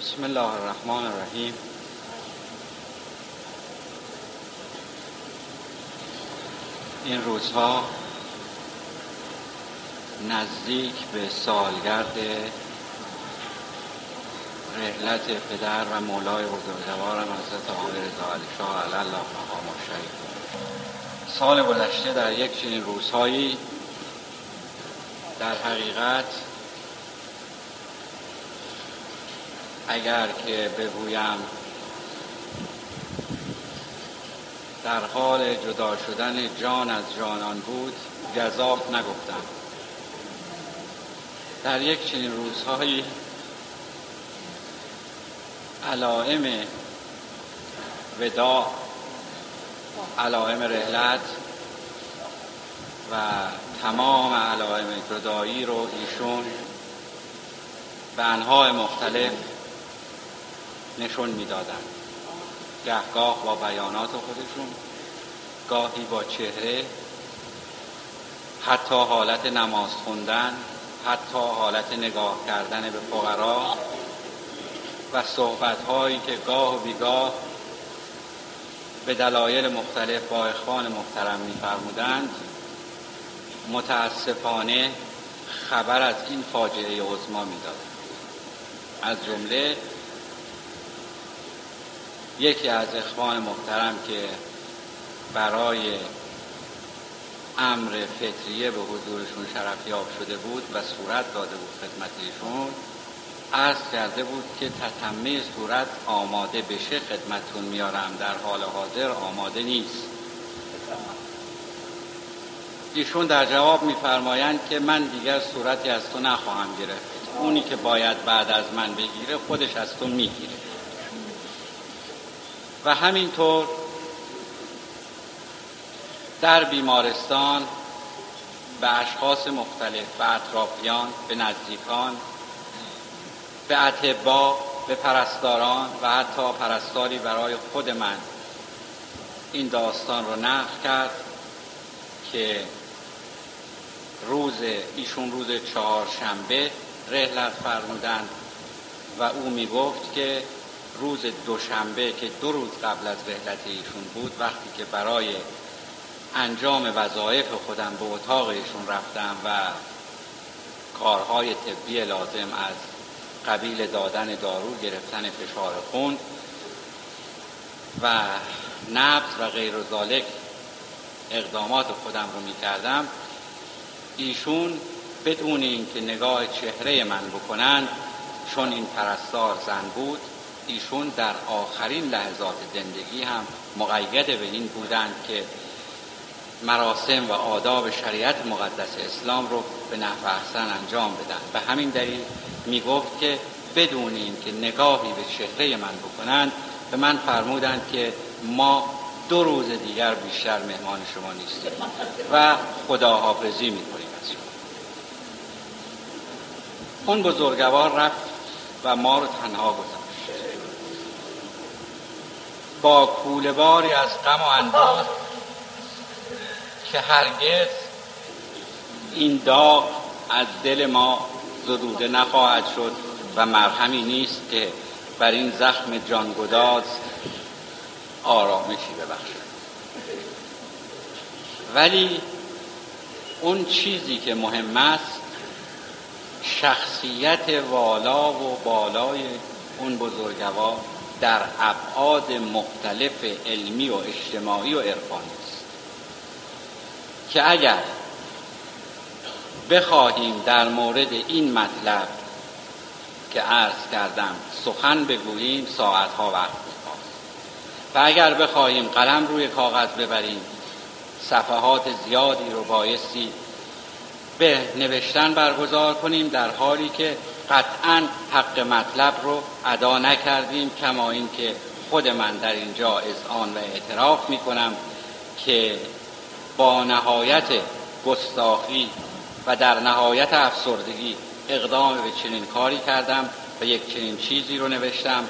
بسم الله الرحمن الرحیم. این روزها نزدیک به سالگرد رحلت پدر و مولای بزرگوارم حضرت آقای رضا علی شاه الله مقام شهید. سال گذشته در یک چنین روزهایی در حقیقت اگر که بگویم در حال جدا شدن جان از جانان بود گذاف نگفتم. در یک چنین روزهایی علائم ودا علائم رحلت و تمام علائم جدایی رو ایشون به انهای مختلف نشون می‌دادن. گهگاه با بیانات خودشون گاهی با چهره حتی حالت نماز خوندن حتی حالت نگاه کردن به فقرا و صحبت هایی که گاه و بیگاه به دلایل مختلف با اخوان محترم میفرمودند. متاسفانه خبر از این فاجعه عظما می‌داد. از جمله یکی از اخوان محترم که برای امر فطریه به حضورشون شرفیاب شده بود و صورت داده بود خدمت ایشون عرض کرده بود که تتمه صورت آماده بشه خدمتون میارم. در حال حاضر آماده نیست. ایشون در جواب میفرمایند که من دیگر صورتی از تو نخواهم گرفت. اونی که باید بعد از من بگیره خودش از تو می‌گیره. و همینطور در بیمارستان به اشخاص مختلف به اطرافیان به نزدیکان به اتبا به پرستاران و حتی پرستاری برای خود من این داستان رو نقل کرد که روز ایشون روز چهارشنبه رحلت فرمودند و او می گفت که روز دوشنبه که دو روز قبل از رحلت ایشون بود وقتی که برای انجام وظایف خودم به اتاق ایشون رفتم و کارهای طبی لازم از قبیل دادن دارو گرفتن فشار خون و نبض و غیر ذالک اقدامات خودم رو می کردم ایشون بدون اینکه نگاه چهره من بکنند چون این پرستار زن بود ایشون در آخرین لحظات زندگی هم مقید به این بودند که مراسم و آداب شریعت مقدس اسلام رو به نحو احسن انجام بدن. به همین دلیل می گفت که بدون اینکه نگاهی به چهره من بکنند به من فرمودند که ما دو روز دیگر بیشتر مهمان شما نیستیم و خداحافظی می‌کنیم از شما. اون بزرگوار رفت و ما رو تنها گذاشت. با کولباری از غم و اندوه که هرگز این داغ از دل ما زدوده نخواهد شد و مرهمی نیست که بر این زخم جانگداز آرامشی ببخشد. ولی اون چیزی که مهم است شخصیت والا و بالای اون بزرگوار در ابعاد مختلف علمی و اجتماعی و عرفانی است. که اگر بخواهیم در مورد این مطلب که عرض کردم سخن بگوییم ساعتها وقت می‌خواست و اگر بخواهیم قلم روی کاغذ ببریم صفحات زیادی رو بایستی به نوشتن برگزار کنیم در حالی که قطعا حق مطلب رو ادا نکردیم کما اینکه خود من در اینجا آن و اعتراف می کنم که با نهایت گستاخی و در نهایت افسردگی اقدام به چنین کاری کردم و یک چنین چیزی رو نوشتم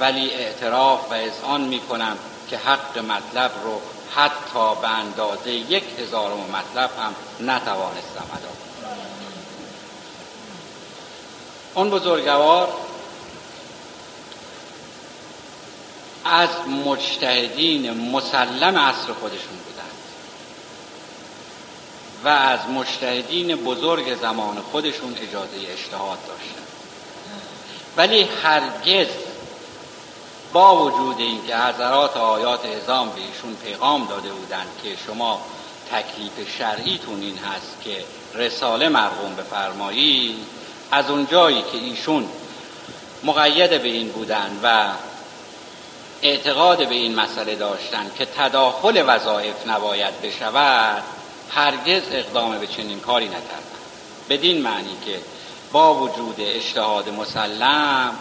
ولی اعتراف و اذعان می کنم که حق مطلب رو حتی به اندازه یک هزارم مطلب هم نتوانستم ادا اون بزرگوار از مجتهدین مسلم عصر خودشون بودند و از مجتهدین بزرگ زمان خودشون اجازه اجتهاد داشتند. ولی هرگز با وجود اینکه حضرات آیات ازام به ایشون پیغام داده بودند که شما تکلیف شرعیتون این هست که رساله مرغوم بفرمایید از اون جایی که ایشون مقید به این بودن و اعتقاد به این مسئله داشتن که تداخل وظایف نباید بشود هرگز اقدام به چنین کاری نکردن. بدین معنی که با وجود اجتهاد مسلم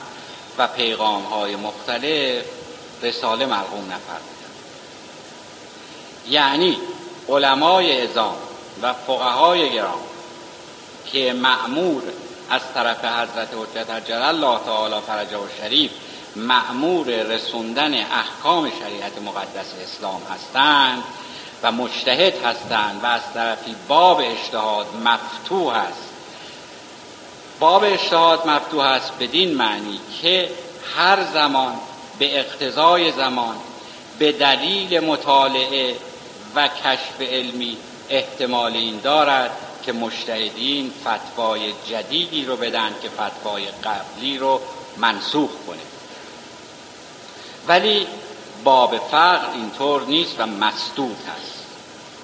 و پیغام های مختلف رساله مرغوم نفرمودن یعنی علمای ازام و فقهای گرام که معمور از طرف حضرت حجت جلال الله تعالی فرجه و شریف معمور رسوندن احکام شریعت مقدس اسلام هستند و مجتهد هستند و از طرفی باب اجتهاد مفتوح است. باب اجتهاد مفتوح است بدین معنی که هر زمان به اقتضای زمان به دلیل مطالعه و کشف علمی احتمال این دارد که مشتهدین فتوای جدیدی رو بدن که فتوای قبلی رو منسوخ کنه. ولی باب فقر اینطور نیست و مسدود هست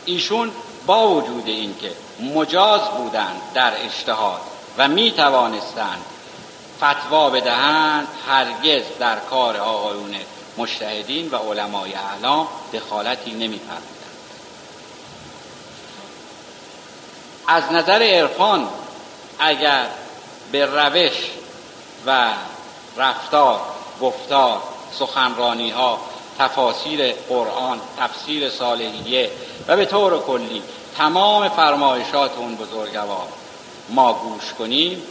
ایشون با وجود اینکه مجاز بودند در اجتهاد و می توانستند فتوا بدهند هرگز در کار آقایون مشتهدین و علمای اعلام دخالتی نمی از نظر عرفان اگر به روش و رفتار گفتار سخنرانی ها تفاسیر قرآن تفسیر صالحیه و به طور کلی تمام فرمایشات اون بزرگوار ما گوش کنیم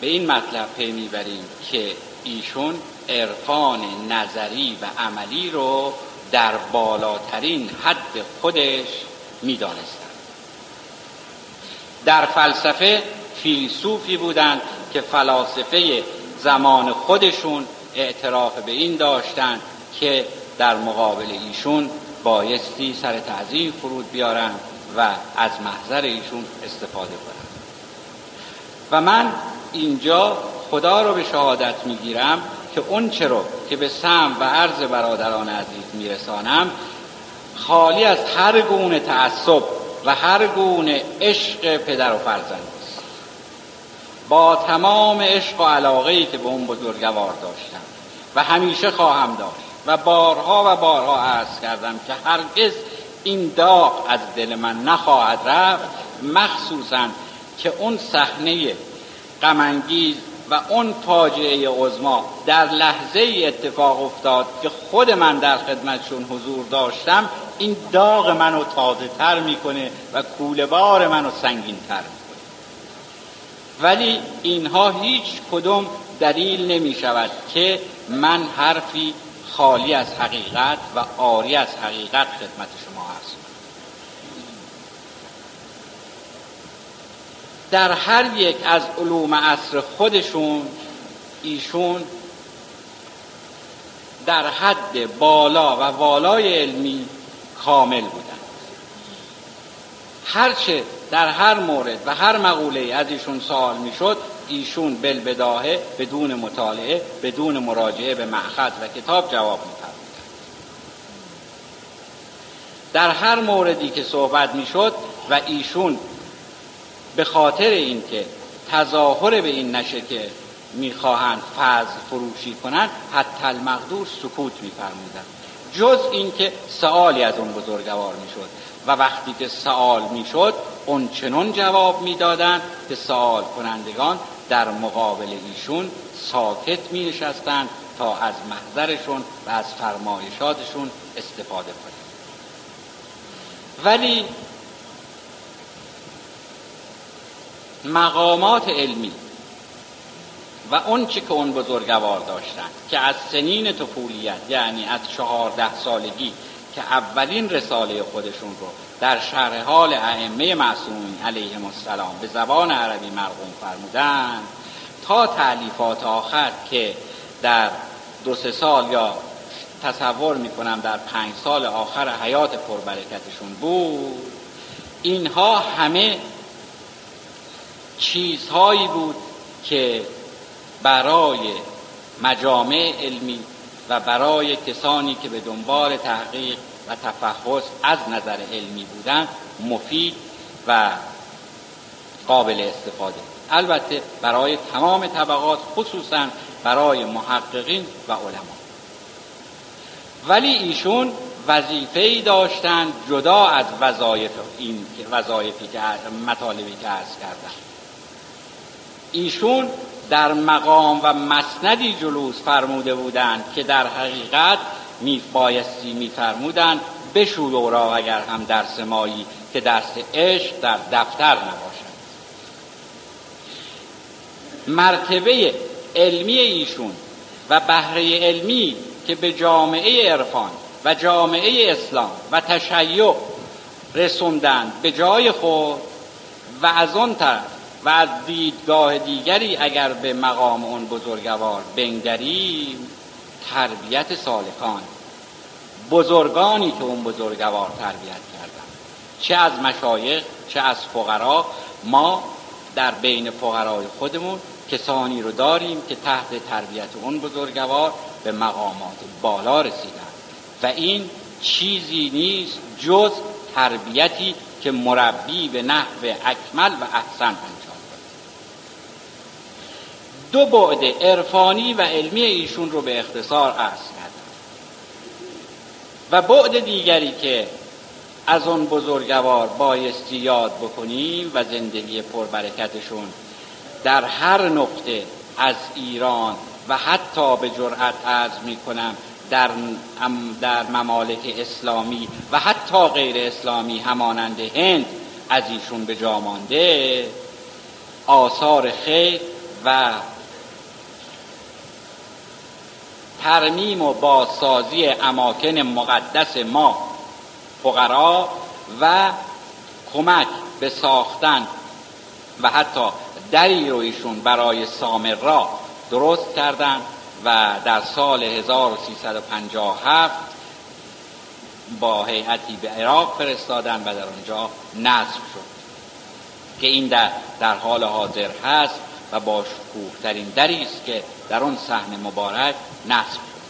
به این مطلب پی می‌بریم که ایشون عرفان نظری و عملی رو در بالاترین حد خودش می‌دانستند. در فلسفه فیلسوفی بودند که فلاسفه زمان خودشون اعتراف به این داشتند که در مقابل ایشون بایستی سر تعظیم فرود بیارن و از محضر ایشون استفاده کنند و من اینجا خدا رو به شهادت می‌گیرم که اون چرا که به سم و عرض برادران عزیز میرسانم خالی از هر گونه تعصب و هر گونه عشق پدر و فرزند است. با تمام عشق و علاقه ای که به اون بزرگوار داشتم و همیشه خواهم داشت و بارها و بارها عرض کردم که هرگز این داغ از دل من نخواهد رفت مخصوصا که اون صحنه غمانگیز و اون فاجعه عظما در لحظه اتفاق افتاد که خود من در خدمتشون حضور داشتم این داغ منو تازه تر می‌کنه و کوله بار منو سنگین تر می‌کنه. ولی اینها هیچ کدوم دلیل نمی شود که من حرفی خالی از حقیقت و آری از حقیقت خدمت هست در هر یک از علوم عصر خودشون ایشون در حد بالا و والای علمی کامل بودند هرچه در هر مورد و هر مقوله از ایشون سوال می‌شد ایشون بلبداهه بدون مطالعه بدون مراجعه به معخذ و کتاب جواب میفرمودند. در هر موردی که صحبت می‌شد و ایشون به خاطر اینکه تظاهر به این نشه که می‌خواهند فضل فروشی کنند حتی المقدور سکوت میفرمودند. جز اینکه سوالی از اون بزرگوار می‌شد. و وقتی که سوال می‌شد اون چنون جواب می‌دادند که سوال کنندگان در مقابل ایشون ساکت می نشستند تا از محضرشون و از فرمایشاتشون استفاده کنند. ولی مقامات علمی و اون چی که اون بزرگوار داشتند که از سنین طفولیت یعنی از چهارده سالگی که اولین رساله خودشون رو در شرح حال ائمه معصومین علیهم السلام به زبان عربی مرقوم فرمودند تا تعلیفات آخر که در دو سه سال یا تصور می‌کنم در پنج سال آخر حیات پربرکتشون بود اینها همه چیزهایی بود که برای مجامع علمی و برای کسانی که به دنبال تحقیق و تفحص از نظر علمی بودن مفید و قابل استفاده. البته برای تمام طبقات خصوصا برای محققین و علما. ولی ایشون وظیفه داشتن جدا از وظایف این وظایفی که مطالبی که عرض کردم. ایشون در مقام و مسندی جلوس فرموده بودند که در حقیقت می بایستی میفرمودند بشو را اگر هم درس مایی که درس عشق در دفتر نباشد مرتبه علمی ایشون و بهره علمی که به جامعه عرفان و جامعه اسلام و تشیع رسوندند به جای خود و از آن طرف و از دیدگاه دیگری اگر به مقام اون بزرگوار بنگریم تربیت سالکان بزرگانی که اون بزرگوار تربیت کردن چه از مشایخ چه از فقرا ما در بین فقرای خودمون کسانی رو داریم که تحت تربیت اون بزرگوار به مقامات بالا رسیدن. و این چیزی نیست جز تربیتی که مربی به نحو اکمل و احسن انجام دو بعد عرفانی و علمی ایشون رو به اختصار عرض و بعد دیگری که از اون بزرگوار بایستی یاد بکنیم و زندگی پربرکتشون در هر نقطه از ایران و حتی به جرأت عرض می کنم در, در ممالک اسلامی و حتی غیر اسلامی همانند هند از ایشون به جا مانده. آثار خیر و ترمیم و بازسازی اماکن مقدس ما فقرا و کمک به ساختن و حتی دری رو ایشون برای سامرا درست کردند و در سال 1357 با هیئتی به عراق فرستادن و در آنجا نصب شد. که این در در حال حاضر هست و با ترین دری است که در آن صحنه مبارک نصب شد.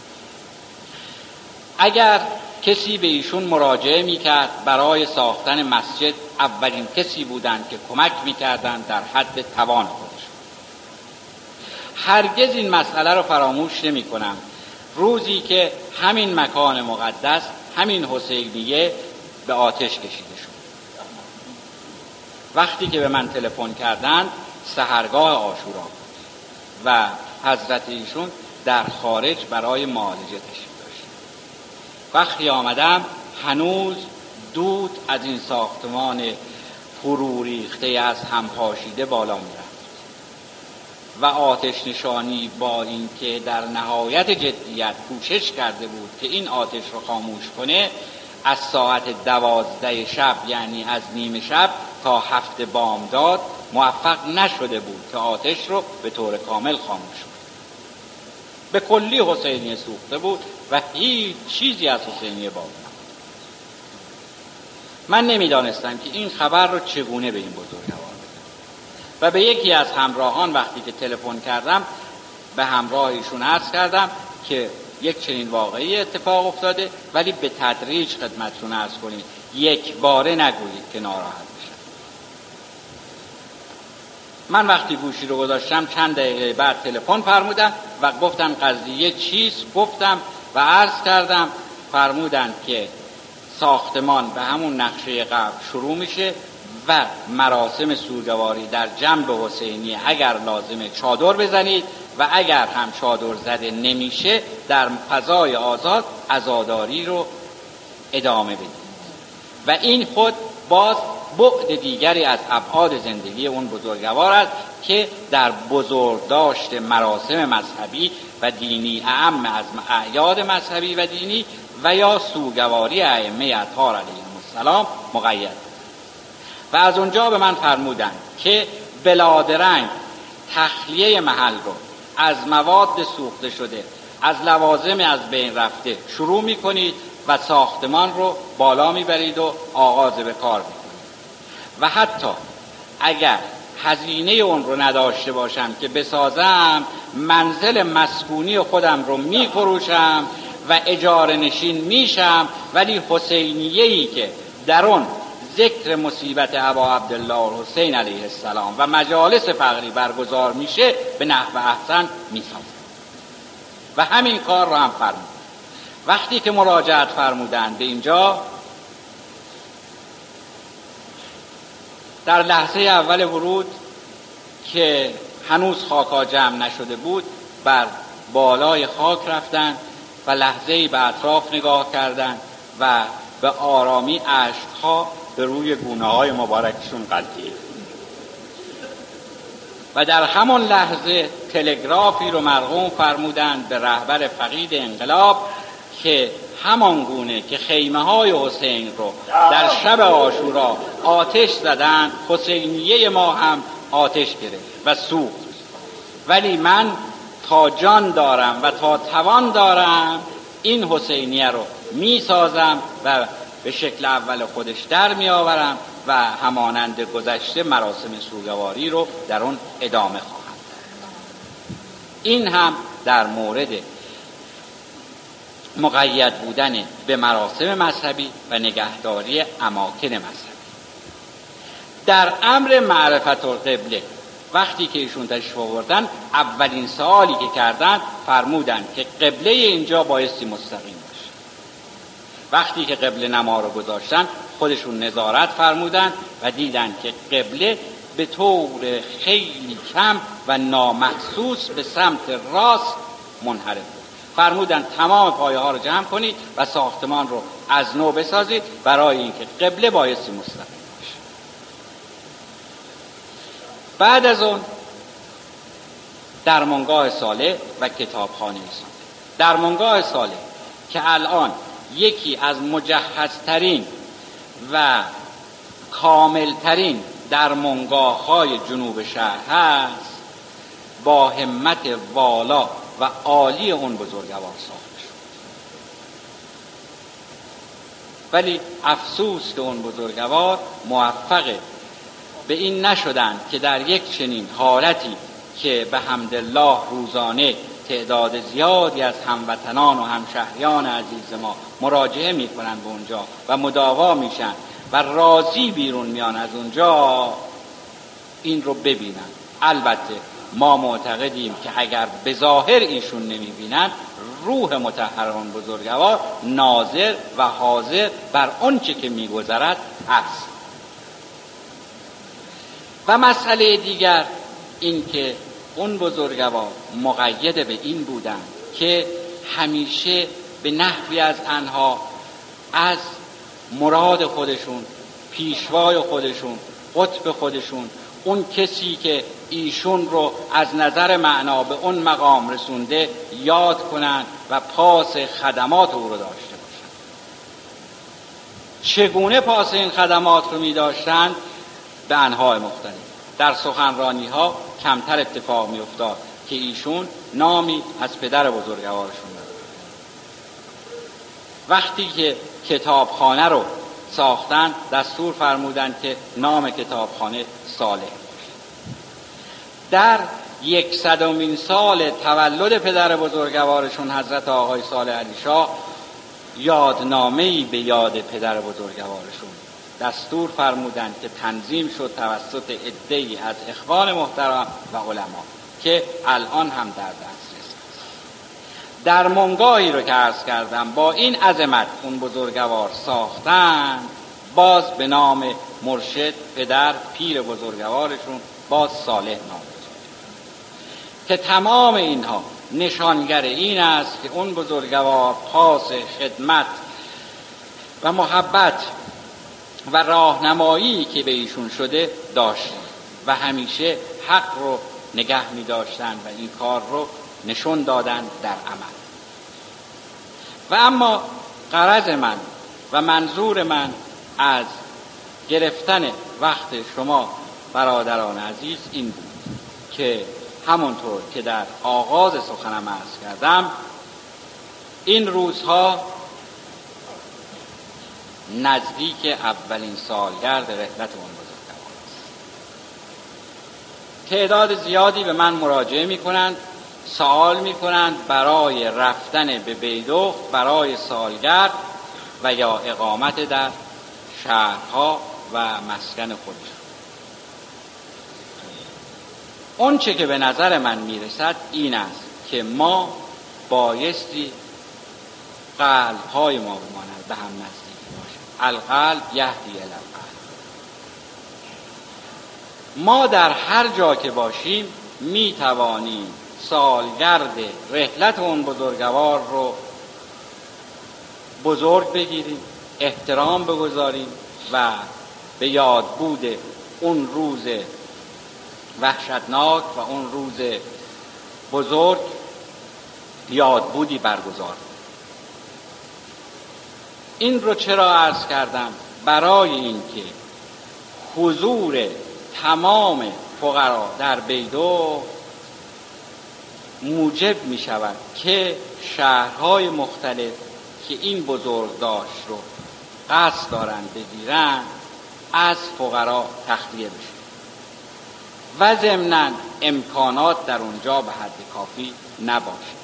اگر کسی به ایشون مراجعه می‌کرد برای ساختن مسجد اولین کسی بودند که کمک می‌کردند در حد توان خودشون هرگز این مسئله رو فراموش نمی کنم روزی که همین مکان مقدس همین حسینیه به آتش کشیده شد. وقتی که به من تلفن کردند سهرگاه آشورا بود و حضرت ایشون در خارج برای معالجه تشریف داشت. وقتی آمدم هنوز دود از این ساختمان فرو ریخته از هم پاشیده بالا می‌رفت و آتش نشانی با اینکه در نهایت جدیت کوشش کرده بود که این آتش رو خاموش کنه از ساعت دوازده شب یعنی از نیم شب تا هفت بامداد موفق نشده بود که آتش رو به طور کامل خاموش کنه. به کلی حسینی سوخته بود و هیچ چیزی از حسینی باقی نبود. من نمی‌دانستم که این خبر رو چگونه به این بزرگوار و به یکی از همراهان وقتی که تلفن کردم به همراهیشون عرض کردم که یک چنین واقعی اتفاق افتاده ولی به تدریج خدمتتون عرض کنید یک باره نگویید که ناراحت بشم من وقتی گوشی رو گذاشتم چند دقیقه بعد تلفن فرمودن و گفتم قضیه چیست؟ گفتم و عرض کردم فرمودن که ساختمان به همون نقشه قبل شروع میشه و مراسم سوگواری در جنب حسینی اگر لازمه چادر بزنید و اگر هم چادر زده نمیشه در فضای آزاد ازاداری رو ادامه بدید. و این خود باز بعد دیگری از ابعاد زندگی اون بزرگوار است که در بزرگداشت مراسم مذهبی و دینی اعم از اعیاد مذهبی و دینی و یا سوگواری ائمه اطهار علیهم السلام مقید. و از اونجا به من فرمودند که بلادرنگ تخلیه محل رو از مواد سوخته شده از لوازم از بین رفته. شروع می کنید و ساختمان رو بالا می‌برید و آغاز به کار می‌کنید. و حتی اگر هزینه اون رو نداشته باشم که بسازم منزل مسکونی خودم رو میفروشم و اجاره نشین میشم ولی حسینیه ای که در اون ذکر مصیبت عبا عبدالله حسین علیه السلام و مجالس فقری برگزار میشه به نحو احسن می‌سازم و همین کار رو هم فرمود. وقتی که مراجعت فرمودن به اینجا در لحظه اول ورود که هنوز خاکا جمع نشده بود بر بالای خاک رفتن و لحظه به اطراف نگاه کردند و به آرامی عشقها به روی گونه های مبارکشون قلطید و در همان لحظه تلگرافی رو مرغوم فرمودند به رهبر فقید انقلاب که همان گونه که خیمه های حسین رو در شب آشورا آتش زدن حسینیه ما هم آتش گرفت و سوخت. ولی من تا جان دارم و تا توان دارم این حسینیه رو می سازم و به شکل اول خودش در می آورم و همانند گذشته مراسم سوگواری رو در اون ادامه خواهم این هم در مورد مقید بودن به مراسم مذهبی و نگهداری اماکن مذهبی. در امر معرفت قبله وقتی که ایشون تشریف آوردن اولین سوالی که کردن فرمودن که قبله اینجا بایستی مستقیم وقتی که قبله نما رو گذاشتن خودشون نظارت فرمودن و دیدن که قبله به طور خیلی کم و نامحسوس به سمت راست منحرف بود. فرمودن تمام پایه ها رو جمع کنید و ساختمان رو از نو بسازید برای اینکه قبله بایستی مستقیم بعد از اون درمانگاه ساله و کتابخانه ساله درمانگاه ساله که الان یکی از مجهزترین و کاملترین درمانگاه های جنوب شهر هست با همت والا و عالی اون بزرگوار ساخته شد ولی افسوس که اون بزرگوار موفق به این نشدند که در یک چنین حالتی که به حمدالله روزانه تعداد زیادی از هموطنان و همشهریان عزیز ما مراجعه می‌کنند به اونجا و مداوا میشن و راضی بیرون میان از اونجا. این رو ببینن. البته ما معتقدیم که اگر به ظاهر ایشون نمی‌بینن روح متحران بزرگوار ناظر و حاضر بر آنچه که میگذرد است. و مسئله دیگر این که اون بزرگوار مقید به این بودن که همیشه به نحوی از انها از مراد خودشون پیشوای خودشون قطب خودشون اون کسی که ایشون رو از نظر معنا به اون مقام رسونده یاد کنند و پاس خدمات او رو داشته باشند چگونه پاس این خدمات رو می داشتند به انهای مختلف. در سخنرانی ها کمتر اتفاق می افتاد که ایشون نامی از پدر بزرگوارشون داد وقتی که کتابخانه رو ساختن دستور فرمودند که نام کتابخانه صالح در یک صدومین سال تولد پدر بزرگوارشون حضرت آقای صالح علی شاه یادنامه به یاد پدر بزرگوارشون دستور فرمودند که تنظیم شد توسط عدهای از اخوان محترم و علما که الان هم در دسترس است. در منگاهی رو که عرض کردم با این عظمت اون بزرگوار ساختن باز به نام مرشد پدر پیر بزرگوارشون باز صالح نام که تمام اینها نشانگر این است که اون بزرگوار پاس خدمت و محبت و راهنمایی که به ایشون شده داشت و همیشه حق رو نگه می داشتن و این کار رو نشون دادن در عمل. و اما قرض من و منظور من از گرفتن وقت شما برادران عزیز این بود که همونطور که در آغاز سخنم ارز کردم این روزها نزدیک اولین سالگرد رحلت اون بزرگوار تعداد زیادی به من مراجعه می کنند سوال می کنند برای رفتن به بیدوخ برای سالگرد و یا اقامت در شهرها و مسکن خودشون اون چه که به نظر من می‌رسد این است که ما بایستی قلب های ما بماند به هم باشه القلب یهدی القلب. ما در هر جا که باشیم می توانیم سالگرد رحلت اون بزرگوار رو بزرگ بگیریم احترام بگذاریم و به یاد بود اون روز وحشتناک و اون روز بزرگ یادبودی برگزار این رو چرا عرض کردم؟ برای اینکه حضور تمام فقرا در بیدو موجب می شود که شهرهای مختلف که این بزرگداشت رو قصد دارند بگیرند از فقرا تخلیه بشه. و ضمنا امکانات در اونجا به حد کافی نباشه.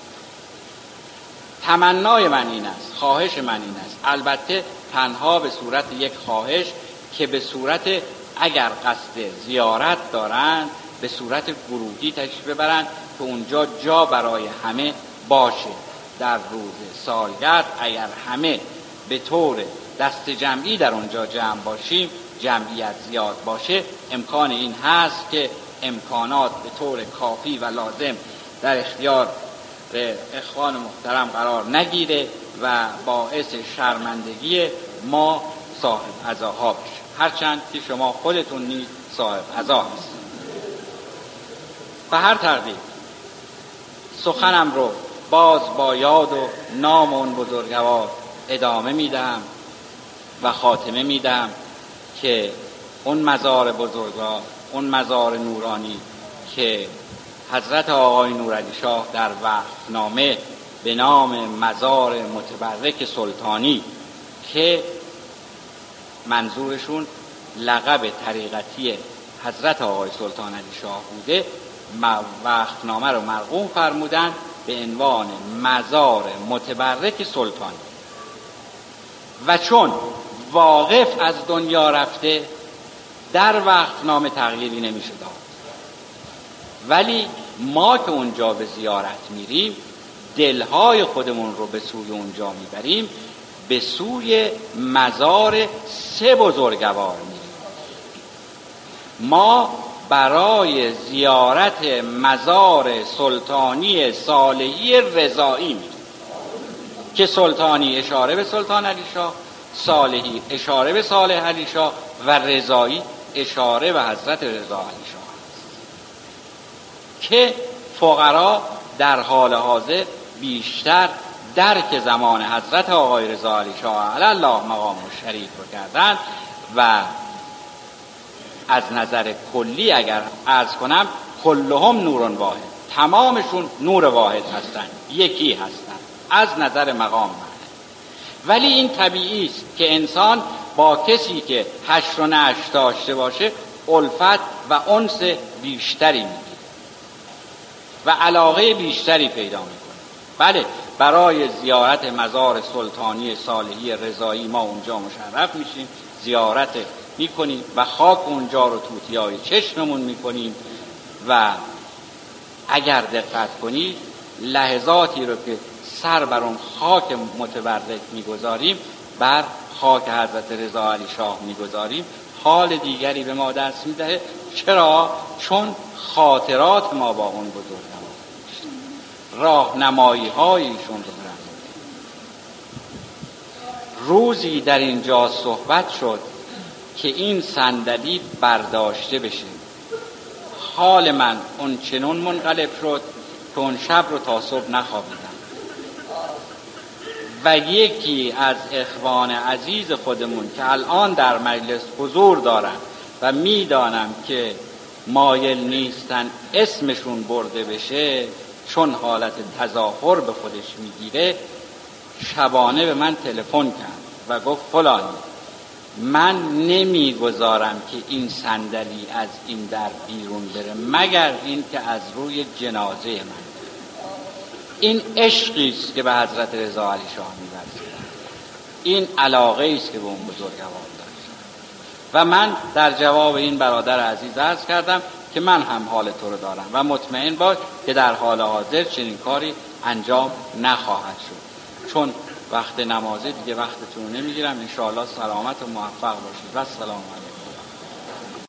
تمنای من این است خواهش من این است. البته تنها به صورت یک خواهش که به صورت اگر قصد زیارت دارند به صورت گروهی تشریف ببرند که اونجا جا برای همه باشه. در روز سالگرد اگر همه به طور دست جمعی در اونجا جمع باشیم جمعیت زیاد باشه امکان این هست که امکانات به طور کافی و لازم در اختیار اخوان محترم قرار نگیره و باعث شرمندگی ما صاحب عزاها بشه. هرچند که شما خودتون نیز صاحب عزا هست به هر ترتیب سخنم رو باز با یاد و نام اون بزرگوار ادامه میدم و خاتمه میدم که اون مزار بزرگوار اون مزار نورانی که حضرت آقای نورعلی شاه در وقتنامه به نام مزار متبرک سلطانی که منظورشون لقب طریقتی حضرت آقای سلطان علی شاه بوده وقتنامه رو مرقوم فرمودن به عنوان مزار متبرک سلطانی. و چون واقف از دنیا رفته در وقتنامه تغییری نمیشه داد ولی ما که اونجا به زیارت میریم دلهای خودمون رو به سوی اونجا می‌بریم به سوی مزار سه بزرگوار میریم. ما برای زیارت مزار سلطانی صالحی رضایی میریم. که سلطانی اشاره به سلطان علی شاه صالحی اشاره به صالح علی شاه و رضایی اشاره به حضرت رضا علی شاه. که فقرا در حال حاضر بیشتر درک زمان حضرت آقای رضا علی شاه علی الله مقام شریف رو کردن و از نظر کلی اگر ارز کنم کلهم نورون واحد. تمامشون نور واحد هستند یکی هستند از نظر مقام من ولی این طبیعی است که انسان با کسی که هشت و نشت داشته باشه الفت و انس بیشتری می‌گیره و علاقه بیشتری پیدا می‌کنه. بله برای زیارت مزار سلطانی صالحی رضایی ما اونجا مشرف میشیم زیارت می‌کنیم و خاک اونجا رو توتیای چشممون می‌کنیم و اگر دقت کنید لحظاتی رو که سر بر اون خاک متبرک می‌گذاریم بر خاک حضرت رضا علی شاه می‌گذاریم. حال دیگری به ما دست می‌دهه. چرا؟ چون خاطرات ما با اون بزرگ راهنمایی های ایشون رو روزی در اینجا صحبت شد که این صندلی برداشته بشه. حال من اون چنون منقلب شد که اون شب رو تا صبح نخوابیدم. و یکی از اخوان عزیز خودمون که الان در مجلس حضور دارن و می‌دانم که مایل نیستن اسمشون برده بشه چون حالت تظاهر به خودش می‌گیره شبانه به من تلفن کرد و گفت فلانی من نمی‌گذارم که این صندلی از این در بیرون بره مگر این که از روی جنازه من این عشقی است که به حضرت رضا علی شاه می‌ورزید این علاقه است که به اون بزرگوار و من در جواب این برادر عزیز عرض کردم که من هم حال تو رو دارم و مطمئن باش که در حال حاضر چنین کاری انجام نخواهد شد. چون وقت نمازه دیگه وقتتون رو نمی‌گیرم. انشاءالله سلامت و موفق باشید. و سلام